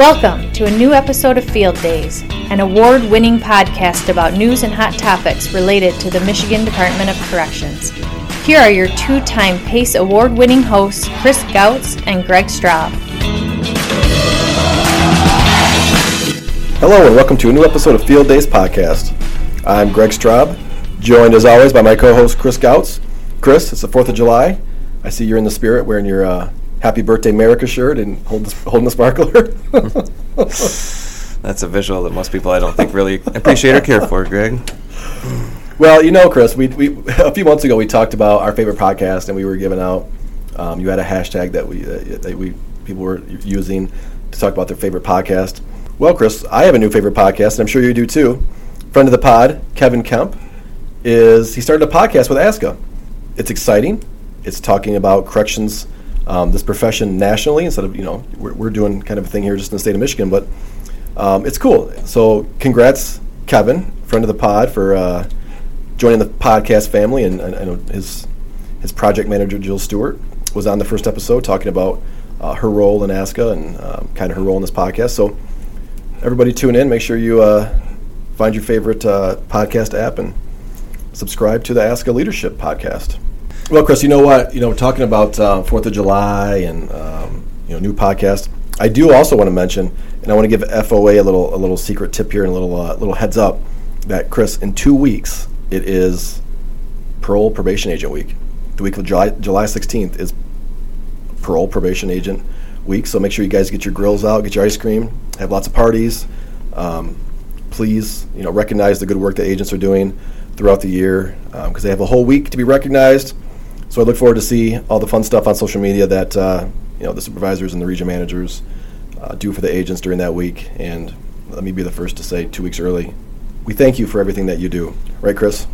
Welcome to a new episode of Field Days, an award winning podcast about news and hot topics related to the Michigan Department of Corrections. Here are your two time PACE award winning hosts, Chris Gautz and Greg Straub. Hello, and welcome to a new episode of Field Days Podcast. I'm Greg Straub, joined as always by my co host, Chris Gautz. Chris, it's the 4th of July. I see you're in the spirit wearing your uh, Happy Birthday America shirt and holding the, holding the sparkler. That's a visual that most people I don't think really appreciate or care for, Greg. Well, you know, Chris, we, we a few months ago we talked about our favorite podcast, and we were giving out. Um, you had a hashtag that we uh, that we people were using to talk about their favorite podcast. Well, Chris, I have a new favorite podcast, and I'm sure you do too. Friend of the pod, Kevin Kemp, is he started a podcast with ASCA. It's exciting. It's talking about corrections um, this profession nationally instead of you know we're, we're doing kind of a thing here just in the state of Michigan, but um, it's cool. So congrats, Kevin, friend of the pod, for uh, joining the podcast family, and I know his his project manager Jill Stewart was on the first episode talking about uh, her role in ASCA and um, kind of her role in this podcast. So everybody tune in. Make sure you uh, find your favorite uh, podcast app and subscribe to the ASCA Leadership Podcast. Well, Chris, you know what? You know, talking about uh, Fourth of July and um, you know new podcast. I do also want to mention, and I want to give FOA a little a little secret tip here and a little uh, little heads up that Chris, in two weeks, it is parole probation agent week. The week of July July sixteenth is parole probation agent week. So make sure you guys get your grills out, get your ice cream, have lots of parties. Um, please, you know, recognize the good work that agents are doing throughout the year because um, they have a whole week to be recognized. So I look forward to see all the fun stuff on social media that uh, you know the supervisors and the region managers uh, do for the agents during that week. And let me be the first to say, two weeks early, we thank you for everything that you do. Right, Chris?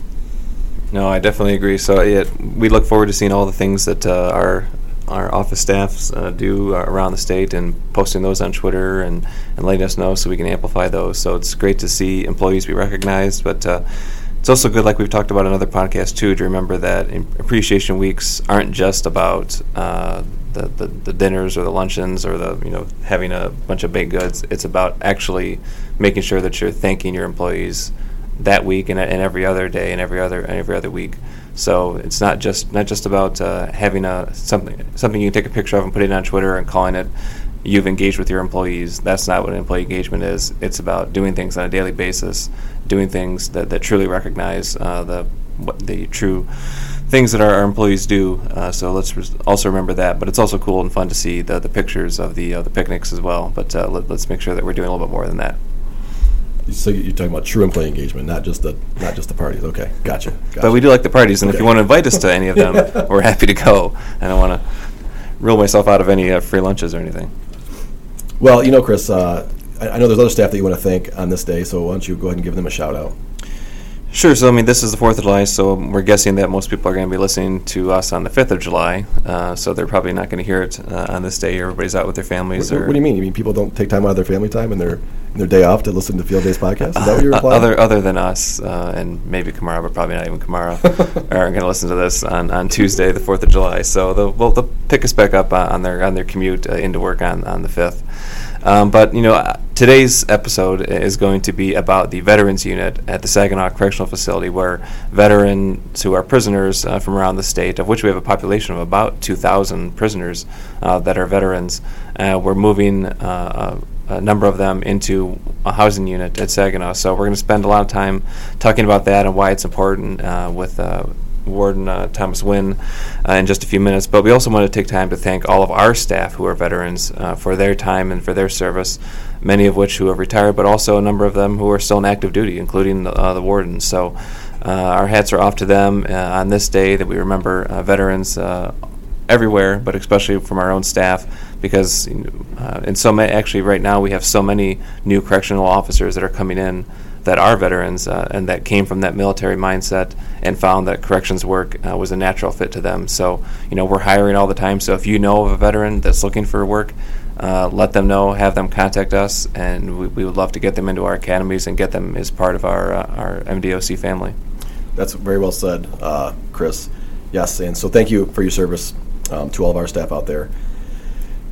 No, I definitely agree. So we look forward to seeing all the things that uh, our our office staffs uh, do around the state and posting those on Twitter and, and letting us know so we can amplify those. So it's great to see employees be recognized, but uh, it's also good, like we've talked about in other podcasts too, to remember that appreciation weeks aren't just about uh, the, the, the dinners or the luncheons or the you know having a bunch of baked goods. It's about actually making sure that you're thanking your employees that week and, and every other day and every other and every other week. So it's not just not just about uh, having a something something you can take a picture of and put it on Twitter and calling it you've engaged with your employees. That's not what employee engagement is. It's about doing things on a daily basis, doing things that, that truly recognize uh, the what the true things that our, our employees do. Uh, so let's res- also remember that. But it's also cool and fun to see the, the pictures of the uh, the picnics as well. But uh, let, us make sure that we're doing a little bit more than that. So you're talking about true employee engagement, not just the not just the parties. Okay, gotcha. gotcha. But we do like the parties, and okay. if you want to invite us to any of them, we're happy to go. I don't want to rule myself out of any uh, free lunches or anything. Well, you know, Chris, uh, I, I know there's other staff that you want to thank on this day, so why don't you go ahead and give them a shout out? Sure. So, I mean, this is the 4th of July, so we're guessing that most people are going to be listening to us on the 5th of July. Uh, so, they're probably not going to hear it uh, on this day. Everybody's out with their families. What, what, do you mean? You mean people don't take time out of their family time and their their day off to listen to Field Days podcast? Is that what you're uh, implying? other, other than us, uh, and maybe Kamara, but probably not even Kamara, are going to listen to this on, on Tuesday, the 4th of July. So, they'll, well, they'll pick us back up on their on their commute uh, into work on, on the 5th. Um, but you know, uh, today's episode is going to be about the Veterans Unit at the Saginaw Correctional Facility, where veterans who are prisoners uh, from around the state, of which we have a population of about 2,000 prisoners uh, that are veterans, uh, we're moving uh, a number of them into a housing unit at Saginaw. So we're going to spend a lot of time talking about that and why it's important uh, with Warden uh, Thomas Winn uh, in just a few minutes. But we also want to take time to thank all of our staff who are veterans uh, for their time and for their service, many of which who have retired, but also a number of them who are still in active duty, including the, uh, the wardens. So uh, our hats are off to them on this day that we remember veterans everywhere, but especially from our own staff, because uh, so many, actually right now we have so many new correctional officers that are coming in that are veterans uh, and that came from that military mindset and found that corrections work uh, was a natural fit to them. So, you know, we're hiring all the time. So if you know of a veteran that's looking for work, uh, let them know, have them contact us, and we, we, would love to get them into our academies and get them as part of our, uh, our MDOC family. That's very well said, uh, Chris. Yes, and so thank you for your service um, to all of our staff out there.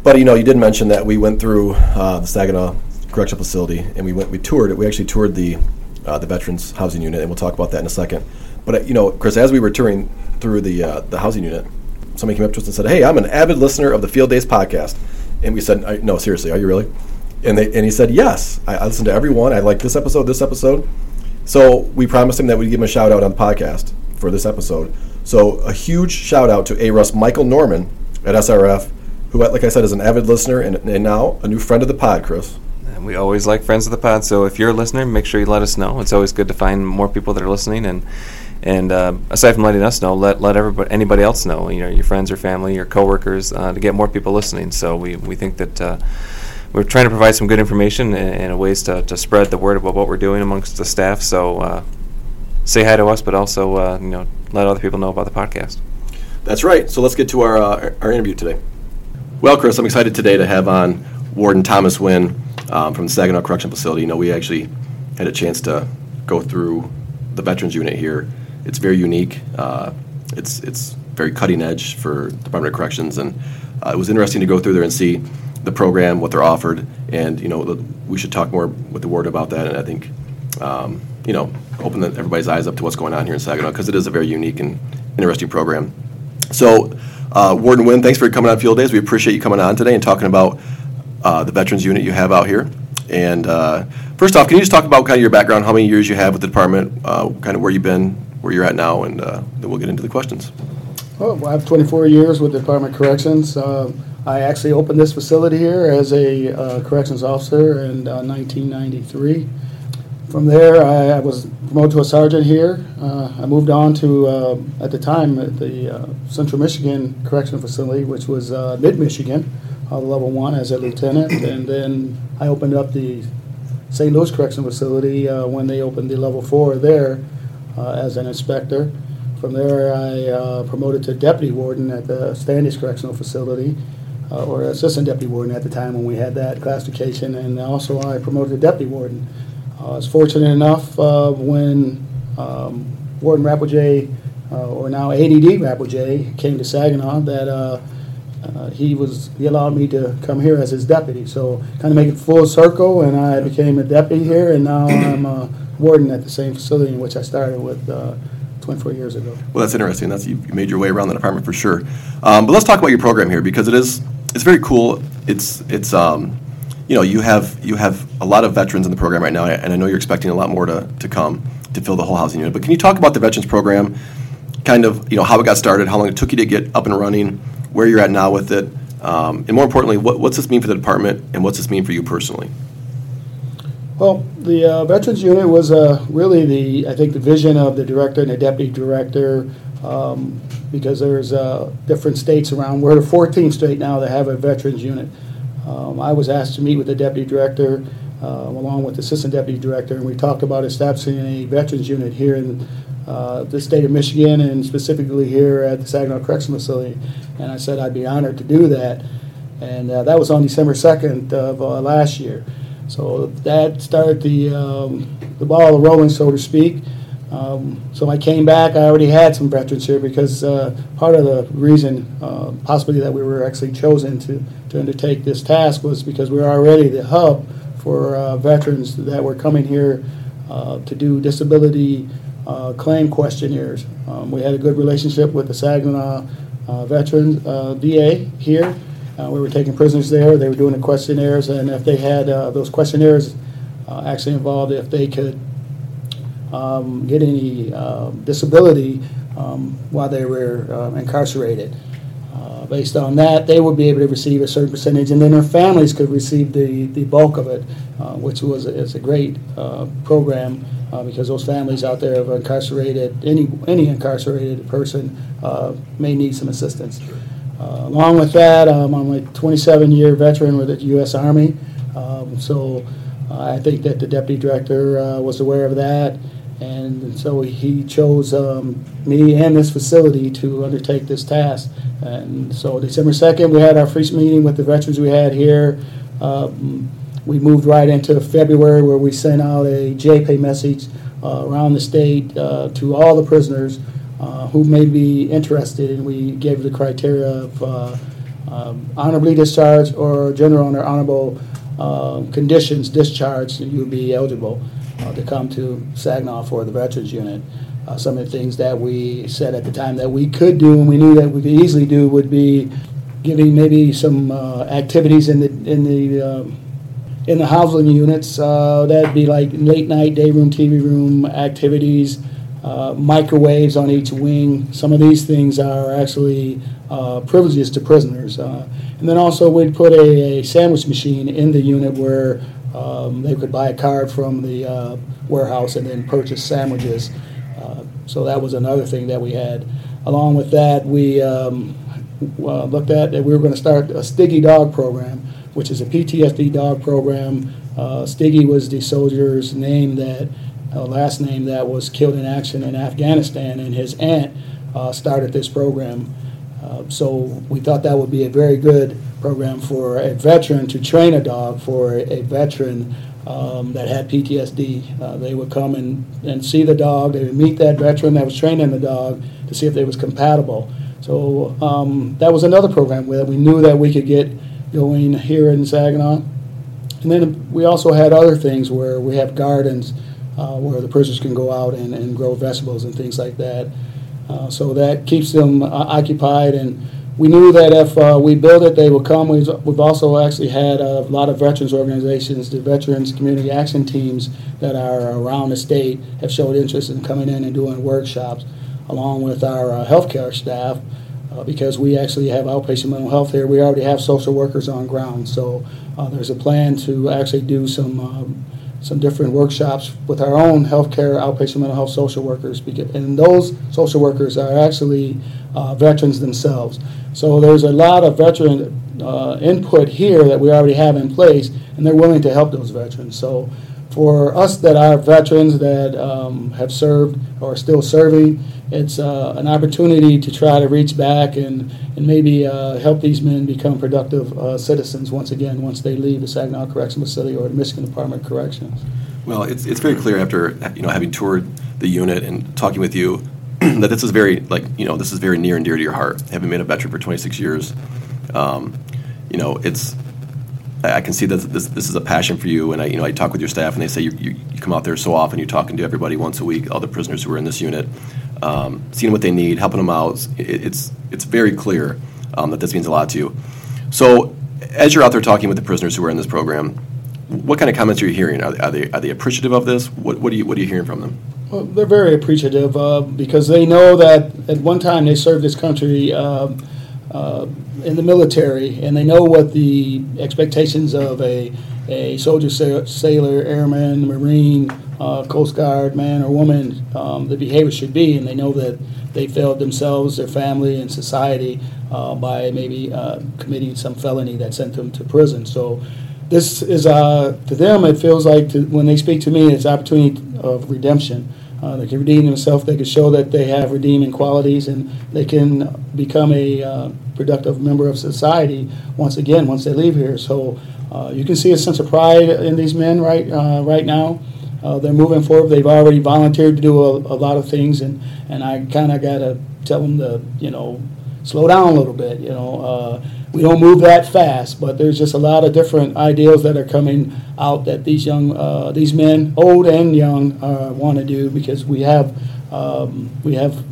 But you know, you did mention that we went through uh, the Saginaw Correctional Facility, and we went, we toured it. We actually toured the uh, the Veterans Housing Unit, and we'll talk about that in a second. But uh, you know, Chris, as we were touring through the uh, the housing unit, somebody came up to us and said, "Hey, I'm an avid listener of the Field Days podcast," and we said, "No, seriously, are you really?" And they and he said, "Yes, I, I listened to every one. I like this episode, this episode." So we promised him that we'd give him a shout out on the podcast for this episode. So a huge shout out to A. Russ Michael Norman at SRF, who, like I said, is an avid listener and, and now a new friend of the pod, Chris. We always like friends of the pod. So if you're a listener, make sure you let us know. It's always good to find more people that are listening. And and uh, aside from letting us know, let let everybody anybody else know. You know, your friends or family, your coworkers, uh, to get more people listening. So we we think that. Uh, we're trying to provide some good information and, and, ways to, to spread the word about what we're doing amongst the staff. So uh, say hi to us, but also uh, you know let other people know about the podcast. That's right. So let's get to our uh, our interview today. Well, Chris, I'm excited today to have on Warden Thomas Winn um, from the Saginaw Correctional Facility. You know, we actually had a chance to go through the Veterans Unit here. It's very unique. Uh, it's it's very cutting edge for Department of Corrections, and uh, it was interesting to go through there and see the program, what they're offered, and you know we should talk more with the ward about that. And I think um, you know open the, everybody's eyes up to what's going on here in Saginaw because it is a very unique and interesting program. So, uh, Warden Winn, thanks for coming on Field Days. We appreciate you coming on today and talking about the veterans unit you have out here. And uh, first off, can you just talk about kind of your background, how many years you have with the department, uh, kind of where you've been, where you're at now, and uh, then we'll get into the questions. Well, I have 24 years with the Department of Corrections. Uh, I actually opened this facility here as a uh, corrections officer in 1993. From there, I, I, was promoted to a sergeant here. I moved on to, at the time, the Central Michigan Correctional Facility, which was mid Michigan uh, level one as a lieutenant, and then I opened up the St. Louis Correctional Facility uh, when they opened the level four there uh, as an inspector. From there, I uh, promoted to deputy warden at the Standish Correctional Facility, uh, or assistant deputy warden at the time when we had that classification, and also I promoted to deputy warden. I was fortunate enough when um, Warden Rappel or now ADD Rappel came to Saginaw, that uh, he was he allowed me to come here as his deputy. So kind of make it full circle, and I became a deputy here, and now I'm a warden at the same facility in which I started with. Uh, 24 years ago. Well, that's interesting. That's you made your way around the department for sure. Um, but let's talk about your program here because it is it's very cool. It's it's um, you know you have you have a lot of veterans in the program right now, and I know you're expecting a lot more to, to come to fill the whole housing unit. But can you talk about the veterans program? Kind of you know how it got started, how long it took you to get up and running, where you're at now with it, um, and more importantly, what, what's this mean for the department, and what's this mean for you personally? Well, the uh, Veterans Unit was uh, really the, I think, the vision of the director and the deputy director, um, because there's uh, different states around. We're the 14th state now that have a Veterans Unit. Um, I was asked to meet with the deputy director, uh, along with the assistant deputy director, and we talked about establishing a Veterans Unit here in uh, the state of Michigan and specifically here at the Saginaw Correctional Facility. And I said I'd be honored to do that. And uh, that was on December 2nd of uh, last year. So that started the, um, the ball rolling, so to speak. Um, so I came back. I already had some veterans here because uh, part of the reason, uh, possibly that we were actually chosen to, to undertake this task, was because we were already the hub for uh, veterans that were coming here uh, to do disability uh, claim questionnaires. Um, we had a good relationship with the Saginaw uh, veteran uh, VA here. Uh, we were taking prisoners there. They were doing the questionnaires, and if they had uh, those questionnaires actually involved if they could um, get any disability um, while they were incarcerated. Uh, based on that, they would be able to receive a certain percentage, and then their families could receive the, the bulk of it, uh, which was a, it's a great uh, program uh, because those families out there of incarcerated, any, any incarcerated person uh, may need some assistance. Uh, along with that, um, I'm a 27-year veteran with the U.S. Army, um, so I think that the deputy director was aware of that, and so he chose um, me and this facility to undertake this task. And so December 2nd, we had our first meeting with the veterans we had here. Um, we moved right into February where we sent out a J-Pay message uh, around the state uh, to all the prisoners uh, who may be interested, and we gave the criteria of uh, um, honorably discharged or general under honorable um, conditions discharged, you would be eligible uh, to come to Saginaw for the Veterans Unit. Uh, Some of the things that we said at the time that we could do and we knew that we could easily do would be giving maybe some uh, activities in the, in the, um, in the housing units. Uh, That'd be like late night, day room, TV room activities, uh, microwaves on each wing. Some of these things are actually uh, privileges to prisoners. Uh, And then also we'd put a, a sandwich machine in the unit where um, they could buy a card from the uh, warehouse and then purchase sandwiches. Uh, So that was another thing that we had. Along with that, we um, uh, looked at that we were going to start a Stiggy Dog program, which is a PTSD dog program. Uh, Stiggy was the soldier's name that, uh, last name that was killed in action in Afghanistan, and his aunt uh, started this program. Uh, So we thought that would be a very good program for a veteran to train a dog for a veteran um, that had PTSD. Uh, They would come and, and see the dog, they would meet that veteran that was training the dog to see if they was compatible. So um, that was another program that we knew that we could get going here in Saginaw. And then we also had other things where we have gardens uh, where the prisoners can go out and, and grow vegetables and things like that. Uh, so that keeps them uh, occupied. And we knew that if uh, we build it, they will come. We've, we've also actually had a lot of veterans organizations, the Veterans Community Action Teams that are around the state have showed interest in coming in and doing workshops along with our uh, healthcare staff uh, because we actually have outpatient mental health here. We already have social workers on ground, so uh, there's a plan to actually do some um, some different workshops with our own healthcare outpatient mental health social workers, and those social workers are actually uh, veterans themselves. So there's a lot of veteran uh, input here that we already have in place, and they're willing to help those veterans. So for us that are veterans that um, have served or are still serving, it's uh, an opportunity to try to reach back and, and maybe uh, help these men become productive uh, citizens once again, once they leave the Saginaw Correctional Facility or the Michigan Department of Corrections. Well, it's, it's very clear after you know having toured the unit and talking with you that this is very like you know this is very near and dear to your heart. Having been a veteran for 26 years, um, you know it's I can see that this this is a passion for you. And I you know I talk with your staff and they say you, you, come out there so often. You're talking to everybody once a week, all the prisoners who are in this unit, um, seeing what they need, helping them out. It, it's it's very clear um, that this means a lot to you. So as you're out there talking with the prisoners who are in this program, what kind of comments are you hearing? Are, are they are they appreciative of this? What what are you what are you hearing from them? Well, they're very appreciative uh, because they know that at one time they served this country um, uh, in the military, and they know what the expectations of a, a soldier, sa- sailor, airman, marine, uh, Coast Guard man or woman, um, the behavior should be, and they know that they failed themselves, their family, and society uh, by maybe uh, committing some felony that sent them to prison. So this is uh, to them it feels like to, when they speak to me it's opportunity of redemption uh, they can redeem themselves. They can show that they have redeeming qualities and they can become a uh, productive member of society once again once they leave here. So uh, you can see a sense of pride in these men right uh, right now. Uh, they're moving forward. They've already volunteered to do a, a lot of things and, and I kind of got to tell them to you know slow down a little bit you know uh, we don't move that fast, but there's just a lot of different ideals that are coming out that these young, uh, these men, old and young, uh, want to do because we have, um, we have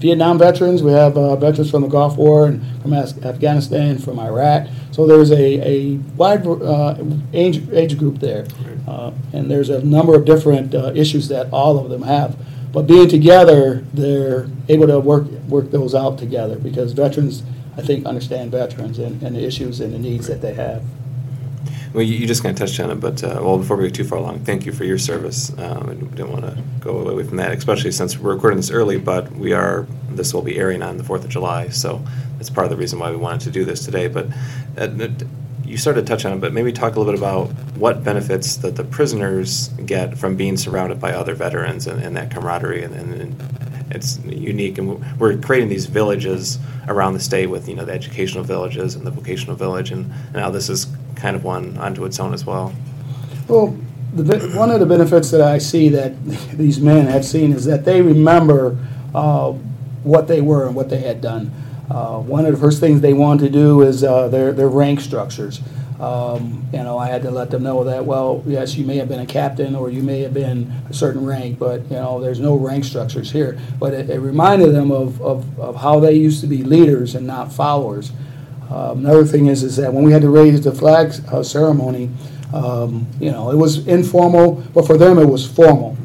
Vietnam veterans, we have uh, veterans from the Gulf War and from Af- Afghanistan, from Iraq. So there's a, a wide uh, age, age group there, uh, and there's a number of different uh, issues that all of them have. But being together, they're able to work work those out together because veterans, I think, understand veterans and, and the issues and the needs that they have. Well, you, you just kind of touched on it, but uh, well, before we get too far along, thank you for your service. Um, we didn't want to go away from that, especially since we're recording this early. But we are this will be airing on the Fourth of July, so that's part of the reason why we wanted to do this today. But uh, you started to touch on it, but maybe talk a little bit about what benefits that the prisoners get from being surrounded by other veterans and, and that camaraderie, and, and, and it's unique. And we're creating these villages around the state with you know the educational villages and the vocational village, and now this is kind of one onto its own as well. Well, the, one of the benefits that I see that these men have seen is that they remember uh, what they were and what they had done. Uh, One of the first things they want to do is uh, their, their rank structures. Um, You know, I had to let them know that, well, yes, you may have been a captain, or you may have been a certain rank, but, you know, there's no rank structures here. But it it reminded them of, of, of how they used to be leaders and not followers. Um, Another thing is, is that when we had to raise the flag uh, ceremony, um, you know, it was informal, but for them, it was formal.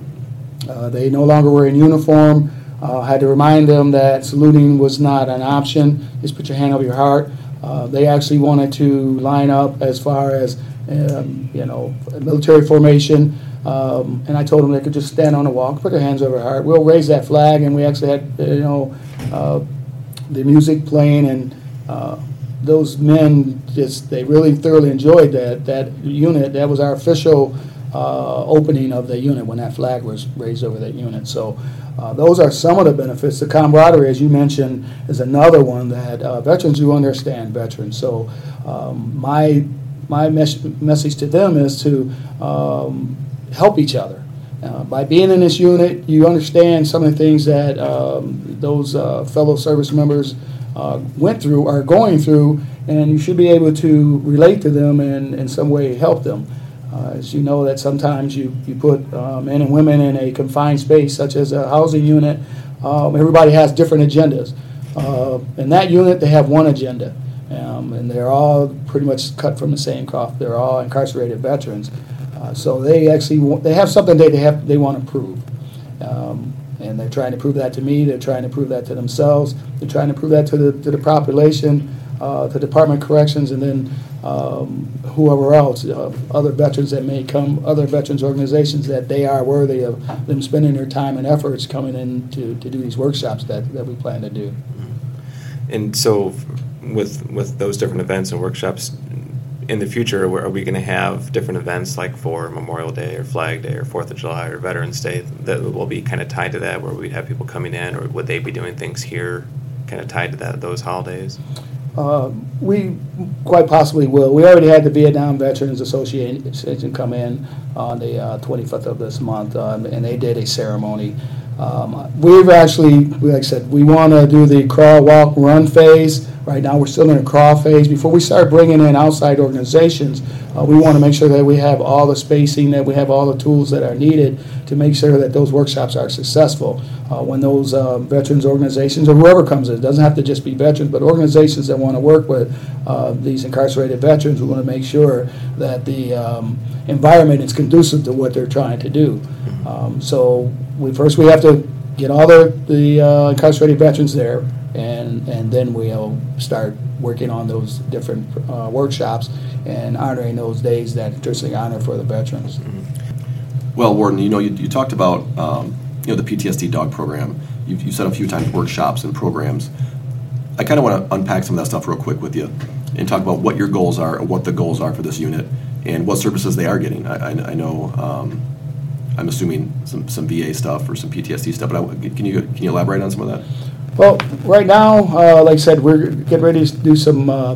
Uh, They no longer were in uniform. Uh, Had to remind them that saluting was not an option, just put your hand over your heart. Uh, They actually wanted to line up as far as, um, you know, military formation. Um, And I told them they could just stand on the walk, put their hands over their heart. We'll raise that flag, and we actually had, you know, uh, the music playing, and uh, those men just, they really thoroughly enjoyed that, that unit. That was our official uh, opening of the unit when that flag was raised over that unit. So uh, those are some of the benefits. The camaraderie, as you mentioned, is another one that uh, veterans do understand veterans. So um, my, my mes- message to them is to um, help each other. Uh, By being in this unit, you understand some of the things that um, those uh, fellow service members uh, went through, are going through, and you should be able to relate to them and in some way help them. Uh, As you know, that sometimes you, you put uh, men and women in a confined space, such as a housing unit, um, everybody has different agendas. Uh, In that unit, they have one agenda, um, and they're all pretty much cut from the same cloth. They're all incarcerated veterans. Uh, So they actually, they have something they they have, they want to prove. Um, And they're trying to prove that to me, they're trying to prove that to themselves, they're trying to prove that to the, to the population, uh, to Department of Corrections, and then um, whoever else, uh, other veterans that may come, other veterans organizations, that they are worthy of them spending their time and efforts coming in to, to do these workshops that, that we plan to do. And so, with with those different events and workshops, in the future, are we going to have different events like for Memorial Day or Flag Day or Fourth of July or Veterans Day that will be kind of tied to that, where we'd have people coming in, or would they be doing things here, kind of tied to that those holidays? Uh, We quite possibly will. We already had the Vietnam Veterans Association come in on the uh, 25th of this month, um, and they did a ceremony. Um, We've actually, like I said, we want to do the crawl, walk, run phase. Right now, we're still in a crawl phase. Before we start bringing in outside organizations, uh, we want to make sure that we have all the spacing, that we have all the tools that are needed to make sure that those workshops are successful. Uh, When those uh, veterans organizations, or whoever comes in, it doesn't have to just be veterans, but organizations that want to work with uh, these incarcerated veterans, we want to make sure that the um, environment is conducive to what they're trying to do. Um, So we, first we have to get all the the uh, incarcerated veterans there, and, and then we'll start working on those different uh, workshops and honoring those days that traditionally honor for the veterans. Well, Warden, you know, you, you talked about, um, you know, the PTSD dog program. You've, you said a few times workshops and programs. I kind of want to unpack some of that stuff real quick with you and talk about what your goals are, what the goals are for this unit, and what services they are getting. I, I, I know, um, I'm assuming some, some VA stuff or some PTSD stuff, but I, can you can you elaborate on some of that? Well, right now, uh, like I said, we're getting ready to do some uh,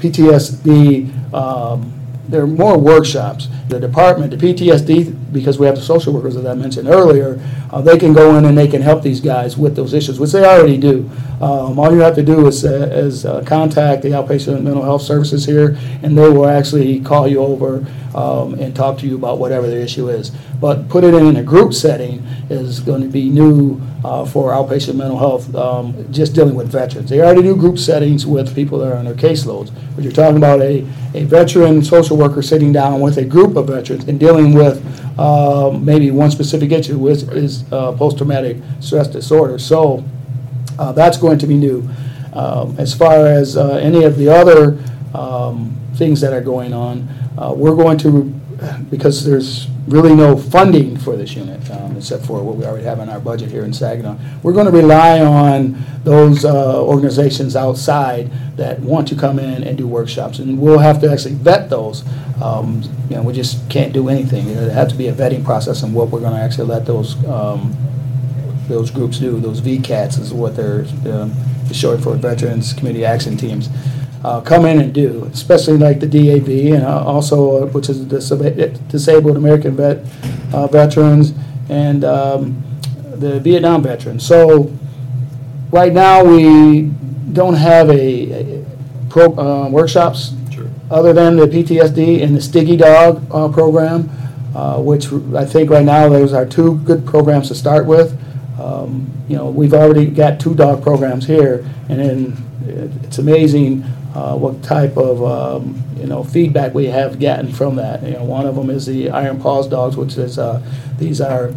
PTSD. um, There are more workshops. The department, the PTSD, because we have the social workers that I mentioned earlier, uh, they can go in and they can help these guys with those issues, which they already do. Um, All you have to do is, uh, is uh, contact the outpatient mental health services here, and they will actually call you over um, and talk to you about whatever the issue is. But put it in a group setting is going to be new uh, for outpatient mental health, um, just dealing with veterans. They already do group settings with people that are on their caseloads, but you're talking about a, a veteran social worker sitting down with a group of veterans and dealing with um, maybe one specific issue, which is uh, post-traumatic stress disorder. So uh, that's going to be new. Um, As far as uh, any of the other um, things that are going on, uh, we're going to, because there's really no funding for this unit, um, except for what we already have in our budget here in Saginaw, we're going to rely on those uh, organizations outside that want to come in and do workshops. And we'll have to actually vet those. Um, You know, we just can't do anything. There has to be a vetting process and what we're going to actually let those um, those groups do, those VCATs is what they're, um, short for Veterans Community Action Teams, uh, come in and do, especially like the DAV and uh, also, uh, which is Disab- Disabled American Vet, uh, Veterans and um, the Vietnam veterans. So right now, we don't have a, a pro, uh, workshops Sure. other than the PTSD and the Stiggy Dog uh, program, uh, which I think right now those are two good programs to start with. Um, You know, we've already got two dog programs here, and then it's amazing uh, what type of, um, you know, feedback we have gotten from that. You know, one of them is the Iron Paws dogs, which is, uh, these are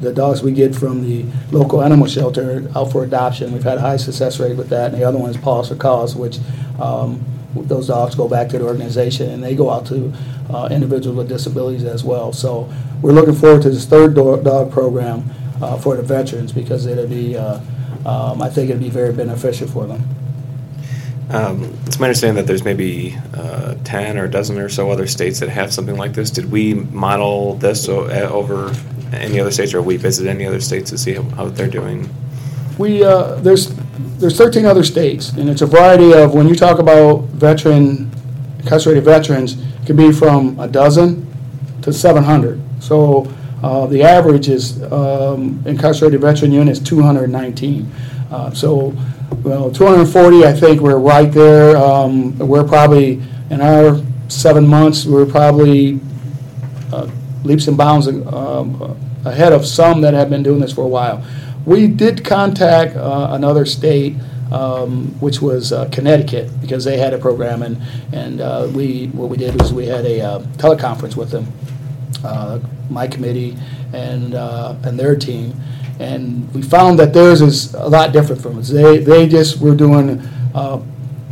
the dogs we get from the local animal shelter out for adoption. We've had a high success rate with that. And the other one is Paws for Cause, which um, those dogs go back to the organization and they go out to uh, individuals with disabilities as well. So we're looking forward to this third do- dog program uh, for the veterans because it'll be, uh, um, I think it'll be very beneficial for them. Um, It's my understanding that there's maybe uh, 10 or a dozen or so other states that have something like this. Did we model this o- uh, over any other states, or we visit any other states to see how how they're doing? We, uh, there's, there's 13 other states, and it's a variety of, when you talk about veteran, incarcerated veterans, it can be from a dozen to 700. So uh, the average is um, incarcerated veteran unit is 219. Uh, So, well, 240, I think we're right there. Um, We're probably, in our seven months, we're probably uh, leaps and bounds um, ahead of some that have been doing this for a while. We did contact uh, another state, um, which was uh, Connecticut, because they had a program, and, and uh, we, what we did was we had a uh, teleconference with them, uh, my committee and, uh, and their team, and we found that theirs is a lot different from us. They, they just were doing uh,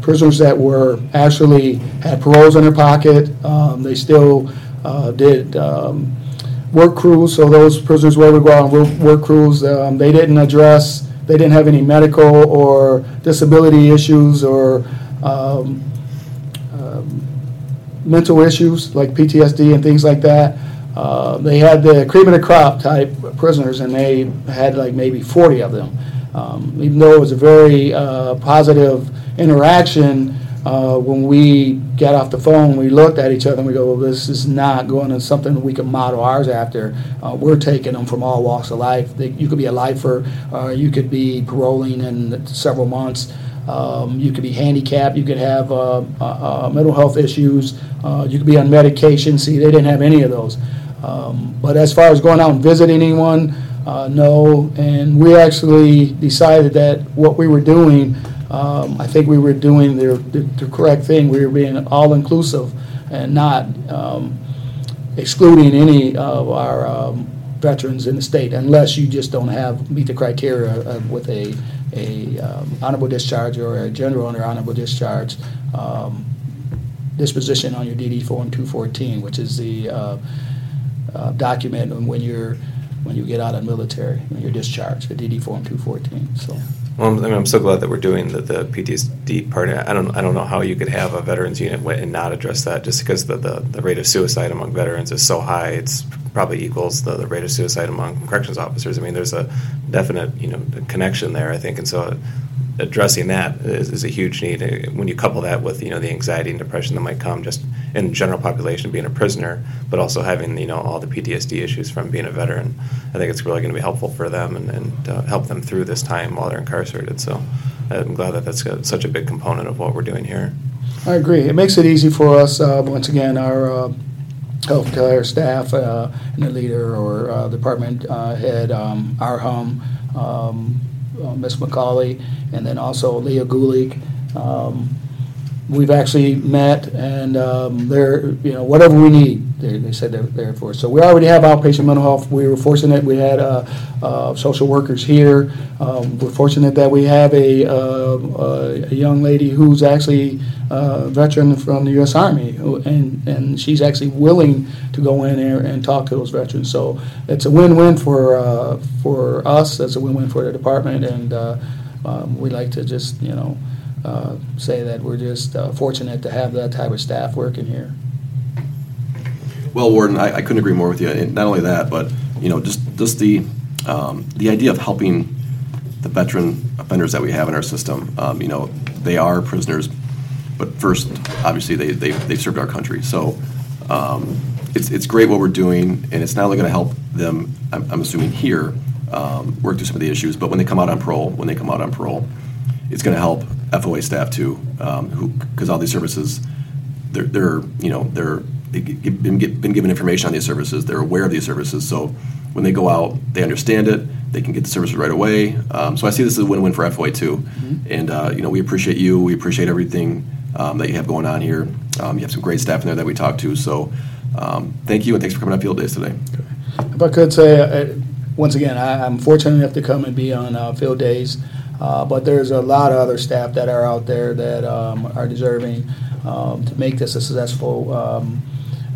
prisoners that were actually had paroles in their pocket. Um, They still uh, did um, work crews, so those prisoners were able to go out on work- crews. Um, They didn't address, they didn't have any medical or disability issues or um, um, mental issues like PTSD and things like that. Uh, They had the cream of the crop type prisoners, and they had like maybe 40 of them. Um, Even though it was a very uh, positive interaction, uh, when we got off the phone, we looked at each other and we go, well, this is not going to something we can model ours after. Uh, We're taking them from all walks of life. They- You could be a lifer, uh, you could be paroling in several months, um, you could be handicapped, you could have mental health issues, you could be on medication. See, they didn't have any of those. Um, But as far as going out and visiting anyone, uh, no. And we actually decided that what we were doing, um, I think we were doing the the the correct thing. We were being all-inclusive and not um, excluding any of our um, veterans in the state unless you just don't have, meet the criteria uh, with a, a um, honorable discharge or a general under honorable discharge um, disposition on your DD Form 214, which is the uh, uh, document when you're, when you get out of military, when you're discharged, the DD Form 214, so. Well, I'm- I'm so glad that we're doing the, the PTSD part. I don't, I don't know how you could have a veterans unit and not address that, just because the, the, the rate of suicide among veterans is so high. It's probably equals the, the rate of suicide among corrections officers. I mean, there's a definite, you know, connection there, I think, and so addressing that is, is a huge need. When you couple that with, you know, the anxiety and depression that might come just in general population being a prisoner, but also having, you know, all the PTSD issues from being a veteran, I think it's really going to be helpful for them and, and uh, help them through this time while they're incarcerated. So I'm glad that that's a, such a big component of what we're doing here. I agree. It makes it easy for us, uh, once again, our uh, healthcare staff uh, and the leader or uh, department uh, head, um, our hum, um, uh, Ms. McCauley, and then also Leah Gulik. Um, We've actually met and um, they're, you know, whatever we need, they said they're there for us. So we already have outpatient mental health. We were fortunate, we had uh, uh, social workers here. Um, We're fortunate that we have a uh, a young lady who's actually a veteran from the U.S. Army, who- and and she's actually willing to go in there and talk to those veterans. So it's a win-win for uh, for us, it's a win-win for the department, and uh, um, we like to just, you know, uh, say that we're just uh, fortunate to have that type of staff working here. Well, Warden, I, I couldn't agree more with you. And not only that, but, you know, just, just the, um, the idea of helping the veteran offenders that we have in our system. Um, you know, they are prisoners, but first, obviously, they, they, they've served our country. So, um, it's, it's great what we're doing, and it's not only gonna help them, I'm, I'm assuming here, um, work through some of the issues, but when they come out on parole, when they come out on parole, it's going to help FOA staff too, um, because all these services, they're, they're you know they're they've been, been given information on these services. They're aware of these services, so when they go out, they understand it. They can get the services right away. Um, so I see this as a win-win for FOA too. Mm-hmm. And uh, you know, we appreciate you. We appreciate everything um, that you have going on here. Um, you have some great staff in there that we talk to. So um, thank you, and thanks for coming on Field Days today. If I could say, uh, once again, I, am fortunate enough to come and be on uh, Field Days. Uh, but there's a lot of other staff that are out there that um, are deserving um, to make this a successful um,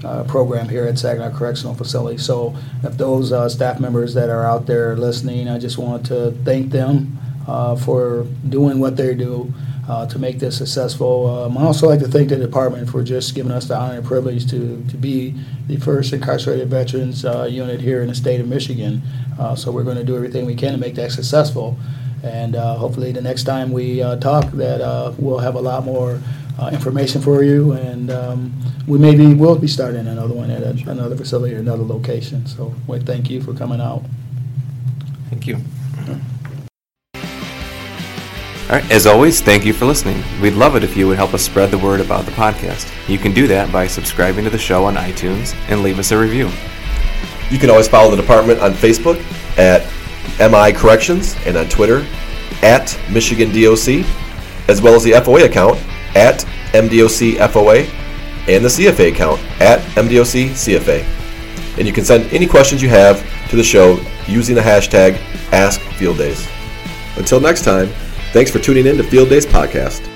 uh, program here at Saginaw Correctional Facility. So if those uh, staff members that are out there listening, I just want to thank them uh, for doing what they do. Uh, to make this successful. Um, I also like to thank the department for just giving us the honor and privilege to, to be the first incarcerated veterans uh, unit here in the state of Michigan. So we're going to do everything we can to make that successful. And uh, hopefully, the next time we uh, talk, that uh, we'll have a lot more information for you and um, we maybe will be starting another one at a- another facility or another location. So we thank you for coming out. Thank you. All right, as always, thank you for listening. We'd love it if you would help us spread the word about the podcast. You can do that by subscribing to the show on iTunes and leave us a review. You can always follow the department on Facebook at MI Corrections and on Twitter at Michigan DOC, as well as the FOA account at MDOC FOA and the CFA account at MDOC CFA. And you can send any questions you have to the show using the hashtag AskFieldDays. Until next time, thanks for tuning in to Field Days Podcast.